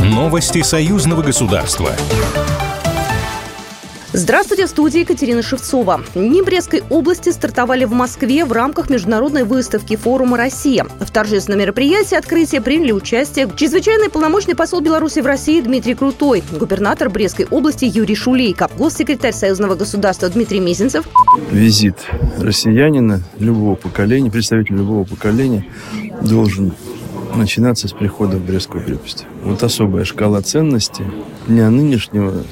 Новости союзного государства. Здравствуйте, в студии Екатерина Шевцова. Дни Брестской области стартовали в Москве в рамках международной выставки форума «Россия». В торжественном мероприятии открытия приняли участие чрезвычайный полномочный посол Беларуси в России Дмитрий Крутой, губернатор Брестской области Юрий Шулейко, госсекретарь Союзного государства Дмитрий Мезенцев. Визит россиянина любого поколения, представителя любого поколения должен начинаться с прихода в Брестскую крепость. Вот особая шкала ценностей дня нынешнего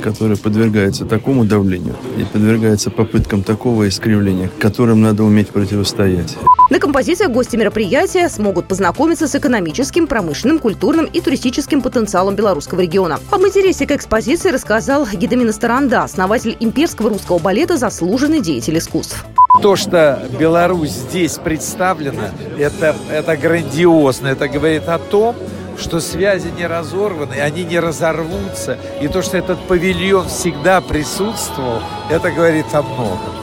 которая подвергается такому давлению и подвергается попыткам такого искривления, которым надо уметь противостоять. На композициях гости мероприятия смогут познакомиться с экономическим, промышленным, культурным и туристическим потенциалом белорусского региона. Об интересе к экспозиции рассказал Гидамина Старанда, основатель имперского русского балета, заслуженный деятель искусств. То, что Беларусь здесь представлена, это, это грандиозно. Это говорит о том, что связи не разорваны, они не разорвутся. И то, что этот павильон всегда присутствовал, это говорит о многом.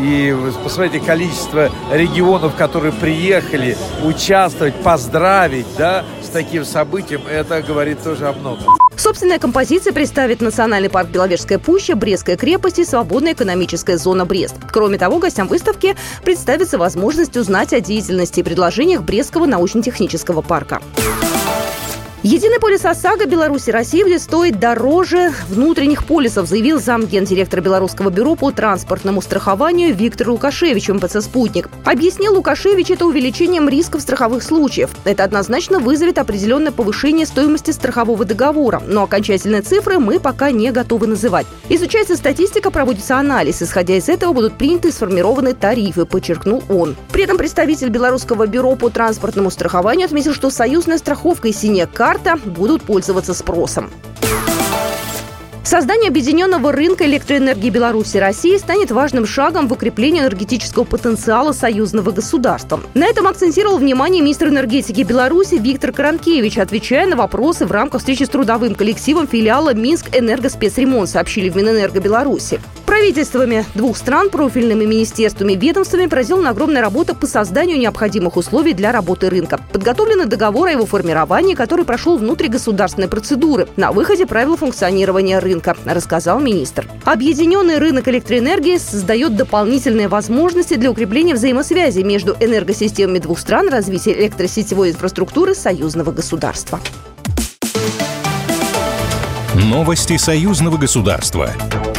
И посмотрите, количество регионов, которые приехали участвовать, поздравить, да, с таким событием, это говорит тоже о многом. Собственная композиция представит Национальный парк Беловежская пуща, Брестская крепость и Свободная экономическая зона Брест. Кроме того, гостям выставки представится возможность узнать о деятельности и предложениях Брестского научно-технического парка. Единый полис ОСАГО Беларуси России будет стоить дороже внутренних полисов, заявил замгендиректора Белорусского бюро по транспортному страхованию Виктор Лукашевич МПЦ «Спутник». Объяснил Лукашевич это увеличением рисков страховых случаев. Это однозначно вызовет определенное повышение стоимости страхового договора, но окончательные цифры мы пока не готовы называть. Изучается статистика, проводится анализ. Исходя из этого будут приняты и сформированы тарифы, подчеркнул он. При этом представитель Белорусского бюро по транспортному страхованию отметил, что союзная страховка и синяя карта будут пользоваться спросом. Создание объединенного рынка электроэнергии Беларуси и России станет важным шагом в укреплении энергетического потенциала союзного государства. На этом акцентировал внимание министр энергетики Беларуси Виктор Каранкевич, отвечая на вопросы в рамках встречи с трудовым коллективом филиала Минск Энергоспецремонт, сообщили в Минэнерго Беларуси. Правительствами двух стран, профильными министерствами и ведомствами проделана огромная работа по созданию необходимых условий для работы рынка. Подготовлены договор о его формировании, который прошел внутригосударственной процедуры на выходе правил функционирования рынка, рассказал министр. Объединенный рынок электроэнергии создает дополнительные возможности для укрепления взаимосвязи между энергосистемами двух стран, развития электросетевой инфраструктуры союзного государства. Новости союзного государства.